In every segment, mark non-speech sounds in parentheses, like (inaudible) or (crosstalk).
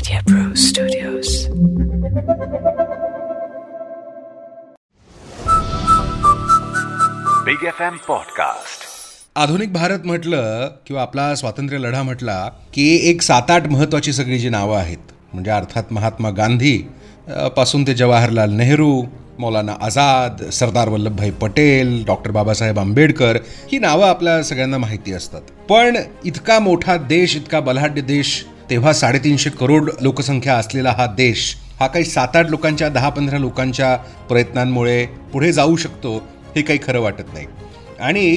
Media Pro Studios. Big F M podcast आधुनिक भारत म्हटलं किंवा आपला स्वातंत्र्य लढा म्हटला की एक सात आठ महत्त्वाची सगळी जी नावं आहेत म्हणजे अर्थात महात्मा गांधी पासून ते जवाहरलाल नेहरू मौलाना आझाद सरदार वल्लभभाई पटेल डॉक्टर बाबासाहेब आंबेडकर ही नावं आपल्या सगळ्यांना माहिती असतात पण इतका मोठा देश इतका बलाढ्य देश तेव्हा साडेतीनशे करोड लोकसंख्या असलेला हा देश हा काही सात आठ लोकांच्या दहा पंधरा लोकांच्या प्रयत्नांमुळे पुढे जाऊ शकतो हे काही खरं वाटत नाही. आणि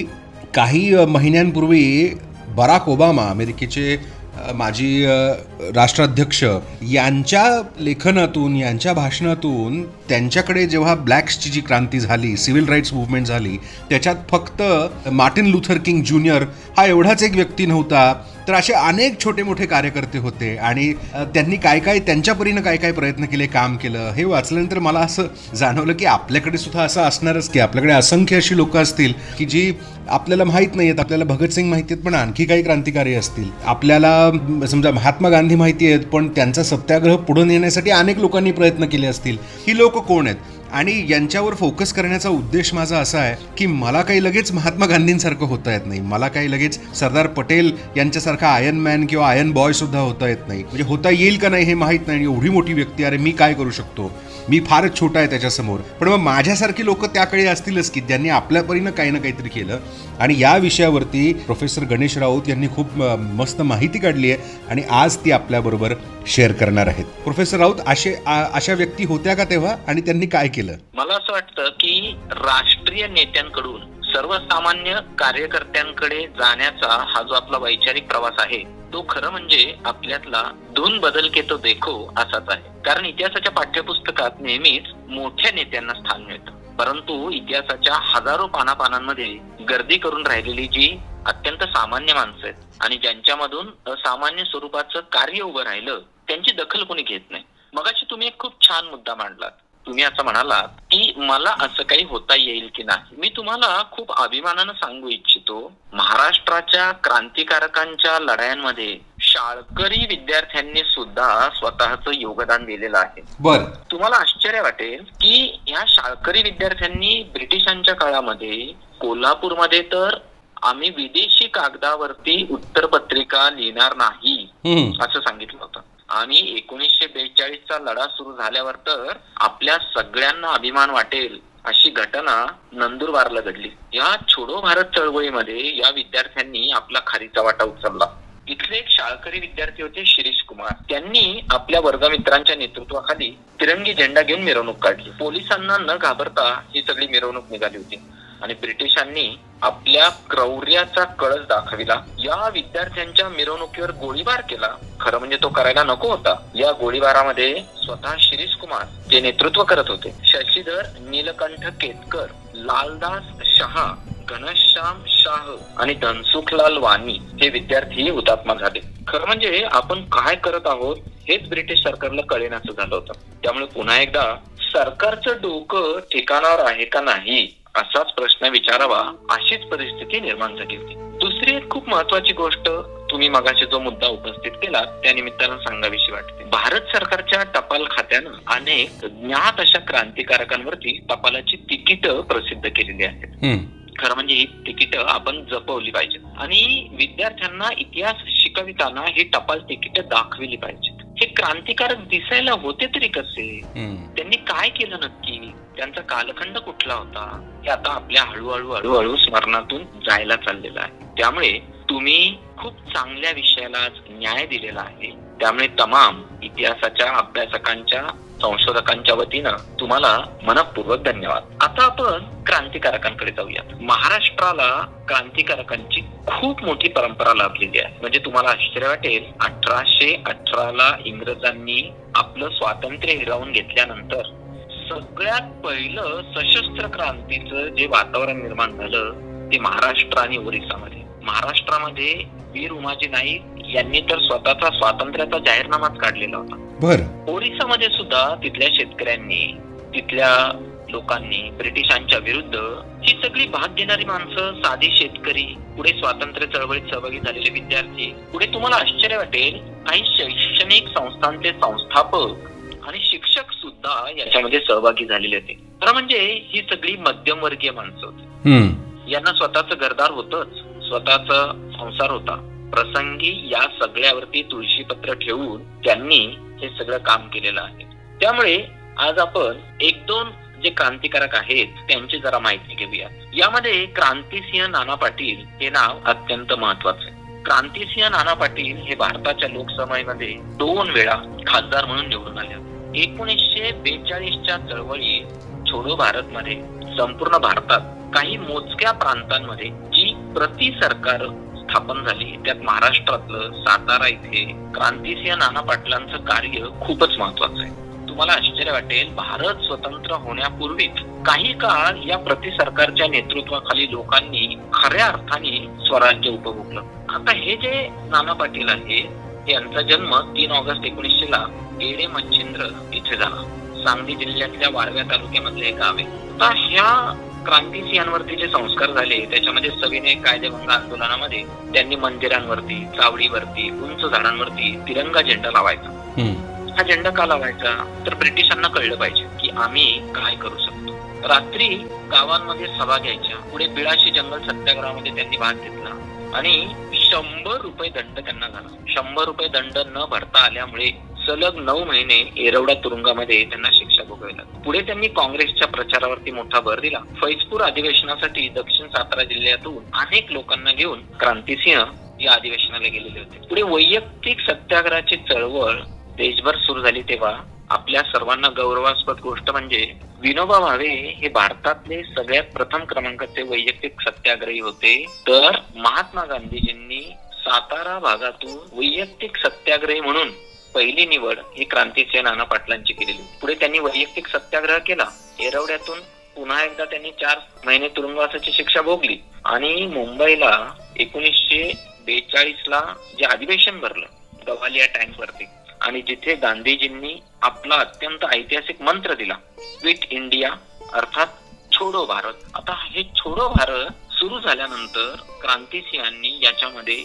काही महिन्यांपूर्वी बराक ओबामा अमेरिकेचे माजी राष्ट्राध्यक्ष यांच्या लेखनातून यांच्या भाषणातून त्यांच्याकडे जेव्हा ब्लॅक्सची जी क्रांती झाली सिव्हिल राईट्स मुवमेंट झाली त्याच्यात फक्त मार्टिन लुथर किंग ज्युनियर हा एवढाच एक व्यक्ती नव्हता तर असे अनेक छोटे मोठे कार्यकर्ते होते आणि त्यांनी काय काय त्यांच्या परीनं काय काय प्रयत्न केले काम केलं हे वाचल्यानंतर मला असं जाणवलं की आपल्याकडे सुद्धा असं असणारच की आपल्याकडे असंख्य अशी लोकं असतील की जी आपल्याला माहीत नाही आहेत आपल्याला भगतसिंग माहिती आहेत पण आणखी काही क्रांतिकारी असतील. आपल्याला समजा महात्मा गांधी माहिती आहेत पण त्यांचा सत्याग्रह पुढे नेण्यासाठी अनेक लोकांनी प्रयत्न केले असतील. ही लोक कोण आहेत? आणि यांच्यावर फोकस करण्याचा उद्देश माझा असा आहे की मला काही लगेच महात्मा गांधींसारखं होता येत नाही. मला काही लगेच सरदार पटेल यांच्यासारखा आयन मॅन किंवा आयन बॉय सुद्धा होता येत नाही. म्हणजे होता येईल का नाही हे माहीत नाही आणि एवढी मोठी व्यक्ती अरे मी काय करू शकतो? मी फारच छोटा आहे त्याच्यासमोर. पण मग माझ्यासारखी लोक त्याकडे असतीलच की ज्यांनी आपल्या परीनं काही ना काहीतरी केलं. आणि या विषयावरती प्रोफेसर गणेश राऊत यांनी खूप मस्त माहिती काढली आहे आणि आज ती आपल्याबरोबर शेअर करणार आहेत. प्रोफेसर राऊत असे अशा व्यक्ती होत्या का तेव्हा? आणि त्यांनी काय केलं? मला असं वाटतं की राष्ट्रीय नेत्यांकडून सर्वसामान्य कार्यकर्त्यांकडे जाण्याचा हा जो आपला वैचारिक प्रवास आहे तो खरं म्हणजे आपल्यातला दोन बदल के तो देखो असाच आहे. कारण इतिहासाच्या पाठ्यपुस्तकात नेहमीच मोठ्या नेत्यांना स्थान मिळतं. परंतु इतिहासाच्या हजारो पानापानांमध्ये गर्दी करून राहिलेली जी अत्यंत सामान्य माणसं आहेत आणि ज्यांच्यामधून असामान्य स्वरूपाचं कार्य उभं राहिलं त्यांची दखल कोणी घेत नाही. मगाशी तुम्ही एक खूप छान मुद्दा मांडलात. तुम्ही असं म्हणालात की मला असं काही होता येईल की नाही? मी तुम्हाला खूप अभिमानानं सांगू इच्छितो महाराष्ट्राच्या क्रांतिकारकांच्या लढायांमध्ये शाळकरी विद्यार्थ्यांनी सुद्धा स्वतःचं योगदान दिलेलं आहे. बर. तुम्हाला आश्चर्य वाटेल की या शाळकरी विद्यार्थ्यांनी ब्रिटिशांच्या काळामध्ये कोल्हापूरमध्ये तर आम्ही विदेशी कागदावरती उत्तरपत्रिका लिहिणार नाही असं सांगितलं होतं. आणि एकोणीसशे बेचाळीसचा लढा सुरू झाल्यावर तर आपल्या सगळ्यांना अभिमान वाटेल अशी घटना नंदुरबारला घडली. या छोडो भारत चळवळीमध्ये या विद्यार्थ्यांनी आपला खारीचा वाटा उचलला. इथले एक शाळकरी विद्यार्थी होते शिरीष कुमार. त्यांनी आपल्या वर्गमित्रांच्या नेतृत्वाखाली तिरंगी झेंडा घेऊन मिरवणूक काढली. पोलिसांना न घाबरता ही सगळी मिरवणूक निघाली होती. आणि ब्रिटिशांनी आपल्या क्रौर्याचा कळस दाखविला. या विद्यार्थ्यांच्या मिरवणुकीवर गोळीबार केला. खरं म्हणजे तो करायला नको होता. या गोळीबारामध्ये स्वतः शिरीष कुमार जे नेतृत्व करत होते. शशीधर नीलकंठ केतकर लालदास शहा घनश्याम शाह आणि धनसुखलाल वाणी हे विद्यार्थी हुतात्मा झाले. खरं म्हणजे आपण काय करत आहोत हेच ब्रिटिश सरकारला कळेनाचं झालं होतं. त्यामुळे पुन्हा एकदा सरकारचं डोकं ठिकाणावर आहे का नाही असाच प्रश्न विचारावा अशीच परिस्थिती निर्माण झाली होती. दुसरी एक खूप महत्वाची गोष्ट तुम्ही मगाशी जो मुद्दा उपस्थित केला त्या निमित्तानं सांगावीशी वाटते. भारत सरकारच्या टपाल खात्यानं अनेक ज्ञात अशा क्रांतिकारकांवरती टपालाची तिकीट प्रसिद्ध केलेली आहेत. खरं म्हणजे ही तिकीट आपण जपवली पाहिजे आणि विद्यार्थ्यांना इतिहास शिकविताना ही टपाल तिकीट दाखविली पाहिजेत. हे क्रांतिकारक दिसायला होते तरी कसे? त्यांनी काय केलं नक्की? त्यांचा कालखंड कुठला होता? हे आता आपल्या हळूहळू हळूहळू स्मरणातून जायला चाललेलं आहे. त्यामुळे तुम्ही खूप चांगल्या विषयाला न्याय दिलेला आहे. त्यामुळे तमाम इतिहासाच्या अभ्यासकांच्या संशोधकांच्या वतीनं तुम्हाला मनपूर्वक धन्यवाद. आता आपण क्रांतिकारकांकडे जाऊयात. महाराष्ट्राला क्रांतिकारकांची खूप मोठी परंपरा लाभलेली आहे. म्हणजे तुम्हाला आश्चर्य वाटेल अठराशे अठराला इंग्रजांनी आपलं स्वातंत्र्य हिरावून घेतल्यानंतर सगळ्यात पहिलं सशस्त्र क्रांतीचं जे वातावरण निर्माण झालं ते महाराष्ट्र आणि ओरिसामध्ये. महाराष्ट्रामध्ये वीर उमाजी नाईक यांनी तर स्वतःचा स्वातंत्र्याचा जाहीरनामाच काढलेला होता. बर. ओरिसामध्ये सुद्धा तिथल्या शेतकऱ्यांनी तिथल्या लोकांनी ब्रिटिशांच्या विरुद्ध ही सगळी भाग घेणारी माणसं साधी शेतकरी पुढे स्वातंत्र्य चळवळीत सहभागी झालेले विद्यार्थी पुढे तुम्हाला आश्चर्य वाटेल काही शैक्षणिक संस्थांचे संस्थापक आणि शिक्षक सुद्धा याच्यामध्ये सहभागी झालेले होते. खरं म्हणजे ही सगळी मध्यमवर्गीय माणसं होती. यांना स्वतःच घरदार होतच स्वतःच संसार होता. प्रसंगी या सगळ्यावरती तुळशीपत्र ठेवून त्यांनी हे सगळं काम केलेलं आहे. त्यामुळे आज आपण एक दोन जे क्रांतिकारक आहेत त्यांची जरा माहिती घेऊया. यामध्ये क्रांतिसिंह नाना पाटील हे नाव अत्यंत महत्वाचं आहे. क्रांतिसिंह नाना पाटील हे भारताच्या लोकसभेमध्ये दोन वेळा खासदार म्हणून निवडून आले होते. एकोणीसशे बेचाळीसच्या चळवळी छोडो भारत मध्ये संपूर्ण भारतात काही मोजक्या प्रांतांमध्ये जी प्रति सरकार स्थापन झाली. त्यात महाराष्ट्रातलं सातारा इथे क्रांतीसिंह नाना पाटलांचं कार्य खूपच महत्वाचं आहे. तुम्हाला आश्चर्य वाटेल भारत स्वतंत्र होण्यापूर्वीच काही काळ या प्रति सरकारच्या नेतृत्वाखाली लोकांनी खऱ्या अर्थाने स्वराज्य उपभोगलं. आता हे जे नाना पाटील आहे यांचा जन्म तीन ऑगस्ट एकोणीसशे ला एडे मच्छिंद्र इथे झाला. सांगली जिल्ह्यातल्या वाळव्या तालुक्यामधले एक गाव आहे. आता ह्या क्रांतिसिंहांवरती जे संस्कार झाले त्याच्यामध्ये सविनय कायदेभंग आंदोलनामध्ये त्यांनी मंदिरांवरती चावडीवरती उंच झाडांवरती तिरंगा झेंडा लावायचा. हा झेंडा का लावायचा? तर ब्रिटिशांना कळलं पाहिजे की आम्ही काय करू शकतो. रात्री गावांमध्ये सभा घ्यायच्या पुढे बिळाशी जंगल सत्याग्रहामध्ये त्यांनी भाग घेतला आणि शंभर रुपये दंड त्यांना झाला. शंभर रुपये दंड न भरता आल्यामुळे सलग नऊ महिने येरवडा तुरुंगामध्ये त्यांना शिक्षा भोगावी लागली. पुढे त्यांनी काँग्रेसच्या प्रचारावरती मोठा भर दिला. फैजपूर अधिवेशनासाठी दक्षिण सातारा जिल्ह्यातून अनेक लोकांना घेऊन क्रांतिसिंह या अधिवेशनाला गेलेले होते. पुढे वैयक्तिक सत्याग्रहाची चळवळ देशभर सुरू झाली तेव्हा आपल्या सर्वांना गौरवास्पद गोष्ट म्हणजे विनोबा भावे हे भारतातले सगळ्यात प्रथम क्रमांकाचे वैयक्तिक सत्याग्रही होते. तर महात्मा गांधीजींनी सातारा भागातून वैयक्तिक सत्याग्रही म्हणून पहिली निवड ही क्रांतीचे नाना पाटलांची केलेली पुढे त्यांनी वैयक्तिक सत्याग्रह केला. येरवड्यातून पुन्हा एकदा त्यांनी चार महिने तुरुंगवासाची शिक्षा भोगली. आणि मुंबईला एकोणीसशे बेचाळीस ला जे अधिवेशन भरलं गवालिया टँक वरती आणि जिथे गांधीजींनी आपला अत्यंत ऐतिहासिक मंत्र दिला क्विट इंडिया अर्थात छोडो भारत. आता हे छोडो भारत सुरू झाल्यानंतर क्रांतिसिंहांनी याच्यामध्ये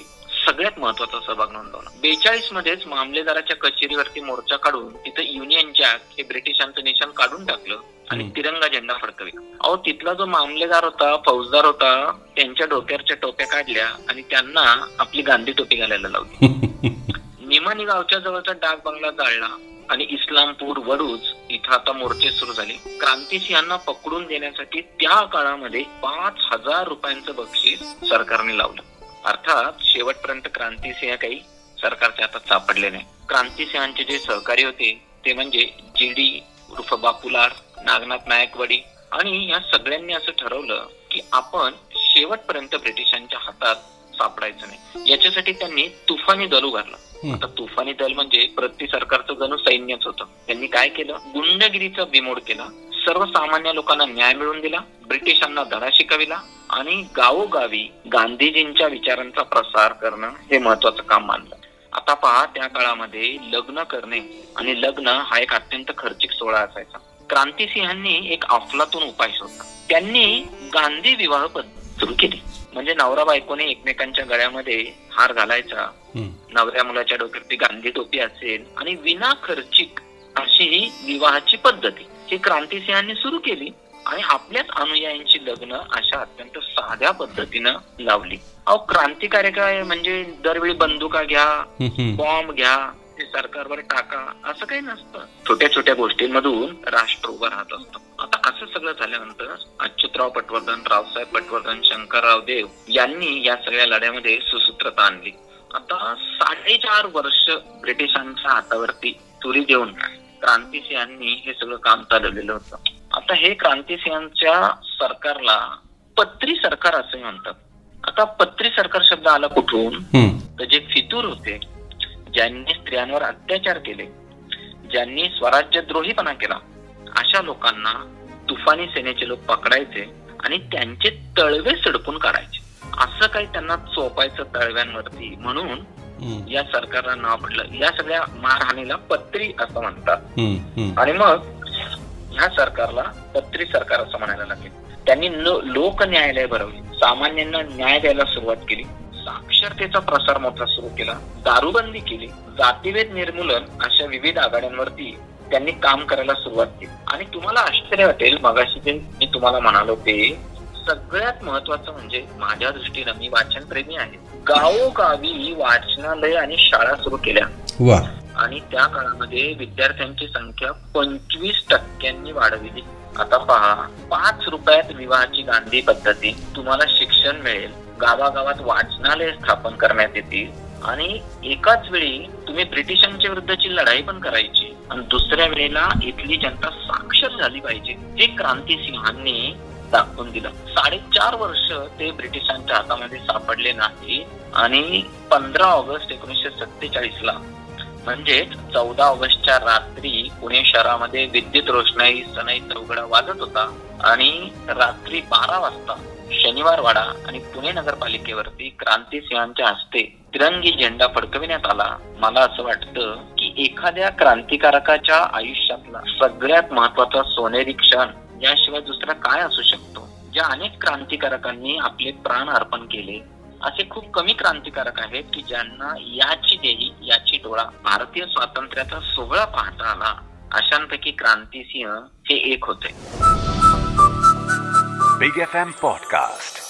सगळ्यात महत्त्वाचा सहभाग नोंदवला. बेचाळीस मध्येच मामलेदाराच्या कचेरीवरती मोर्चा काढून तिथं युनियन जॅक हे ब्रिटिशांचं निशाण काढून टाकलं आणि. तिरंगा झेंडा फडकविला. अहो तिथला जो मामलेदार होता फौजदार होता त्यांच्या डोक्यावरच्या टोप्या काढल्या आणि त्यांना आपली गांधी टोपी घालायला लावली. (laughs) निमानी गावच्या जवळचा डाक बंगला जाळला आणि इस्लामपूर वडूज इथं आता मोर्चे सुरू झाले. क्रांतिसिंहांना पकडून देण्यासाठी त्या काळामध्ये पाच हजार रुपयांचं बक्षीस सरकारने लावलं. अर्थात शेवटपर्यंत क्रांतिसिंह काही सरकारच्या हातात सापडले नाही. क्रांतिसिंहांचे जे सहकारी होते ते म्हणजे जी डी उर्फ बापूलाल नागनाथ नायकवडी आणि या सगळ्यांनी असं ठरवलं की आपण शेवटपर्यंत ब्रिटिशांच्या हातात सापडायचं नाही. याच्यासाठी त्यांनी तुफानी दल उभारलं. आता तुफानी दल म्हणजे प्रति सरकारचं जणू सैन्यच होतं. त्यांनी काय केलं? गुंडगिरीचा बिमोड केला. सर्वसामान्य लोकांना न्याय मिळवून दिला. ब्रिटिशांना धडा शिकविला आणि गावोगावी गांधीजींच्या विचारांचा प्रसार करणं हे महत्वाचं काम मानलं. आता पहा त्या काळामध्ये लग्न करणे आणि लग्न हा एक अत्यंत खर्चिक सोहळा असायचा. क्रांतिसिंहांनी एक अफलातून उपाय शोधला. त्यांनी गांधी विवाह पद्धत सुरू केली. म्हणजे नवरा बायकोने एकमेकांच्या गळ्यामध्ये हार घालायचा. नवऱ्या मुलाच्या डोक्यावरती गांधी टोपी असेल आणि विना खर्चिक अशी ही विवाहाची पद्धती. ही क्रांतिसिंहांनी सुरू केली आणि आपल्याच अनुयायांची लग्न अशा अत्यंत साध्या पद्धतीनं लावली. अहो क्रांतिकारी काय म्हणजे दरवेळी बंदुका घ्या. बॉम्ब घ्या ते सरकारवर टाका असं काही नसतं. छोट्या छोट्या गोष्टींमधून राष्ट्र उभं राहत असतं. आता असं सगळं झाल्यानंतर अच्युतराव पटवर्धन रावसाहेब पटवर्धन शंकरराव देव यांनी या सगळ्या लढ्यामध्ये सुसूत्रता आणली. आता साडेचार वर्ष ब्रिटिशांच्या हातावरती तुरी देऊन क्रांतिसिंहांनी हे सगळं काम चालवलेलं होतं आता हे क्रांतिसिंहांच्या सरकारला पत्री सरकार असं म्हणतात आता पत्री सरकार शब्द आला कुठून. तर जे फितूर होते ज्यांनी स्त्रियांवर अत्याचार केले ज्यांनी स्वराज्यद्रोहीपणा केला अशा लोकांना तुफानी सेनेचे लोक पकडायचे आणि त्यांचे तळवे सडकून काढायचे असं काही त्यांना चोपायचं तळव्यांवरती म्हणून. या सरकारला नाव पडलं. या सगळ्या मारहाणीला पत्री असं म्हणतात. आणि मग ह्या सरकारला पत्री सरकार असं म्हणायला लागले. त्यांनी लोक न्यायालय भरवली. सामान्यांना न्याय द्यायला सुरुवात केली. साक्षरतेचा प्रसार मोठा सुरू केला. दारूबंदी केली. जातीभेद निर्मूलन अशा विविध आघाड्यांवरती त्यांनी काम करायला सुरुवात केली. आणि तुम्हाला आश्चर्य वाटेल मगाशी जे मी तुम्हाला म्हणालो ते सगळ्यात महत्वाचं म्हणजे माझ्या दृष्टीनं मी वाचनप्रेमी आहे. गावोगावी वाचनालय आणि शाळा सुरू केल्या. आणि त्या काळामध्ये विद्यार्थ्यांची संख्या पंचवीस टक्क्यांनी वाढविली. आता पहा पाच रुपयात विवाहाची गांधी पद्धती तुम्हाला शिक्षण मिळेल गावागावात वाचनालय स्थापन करण्यात येतील आणि एकाच वेळी तुम्ही ब्रिटिशांच्या विरुद्धची लढाई पण करायची. आणि दुसऱ्या वेळेला इथली जनता साक्षर झाली पाहिजे. हे क्रांतिसिंहांनी दाखवून दिलं. साडेचार वर्ष ते ब्रिटिशांच्या हातामध्ये सापडले नाही आणि पंधरा ऑगस्ट एकोणीसशे सत्तेचाळीस ला म्हणजेच चौदा ऑगस्टच्या रात्री पुणे शहरामध्ये विद्युत रोषणाई सनई चौघडा वाजत होता आणि रात्री बारा वाजता शनिवार वाडा आणि पुणे नगरपालिकेवरती क्रांती सिंहांच्या हस्ते तिरंगी झेंडा फडकविण्यात आला. मला असं वाटतं की एखाद्या क्रांतिकारकाच्या आयुष्यातला सगळ्यात महत्त्वाचा सोनेरी क्षण याशिवाय दुसरा काय असू शकतो? ज्या अनेक क्रांतिकारकांनी आपले प्राण अर्पण केले असे खूप कमी क्रांतिकारक आहेत की ज्यांना याची देही याची डोळा भारतीय स्वातंत्र्याचा सोहळा पाहता आला. अशांपैकी क्रांतिसिंह हे एक होते. Big F M podcast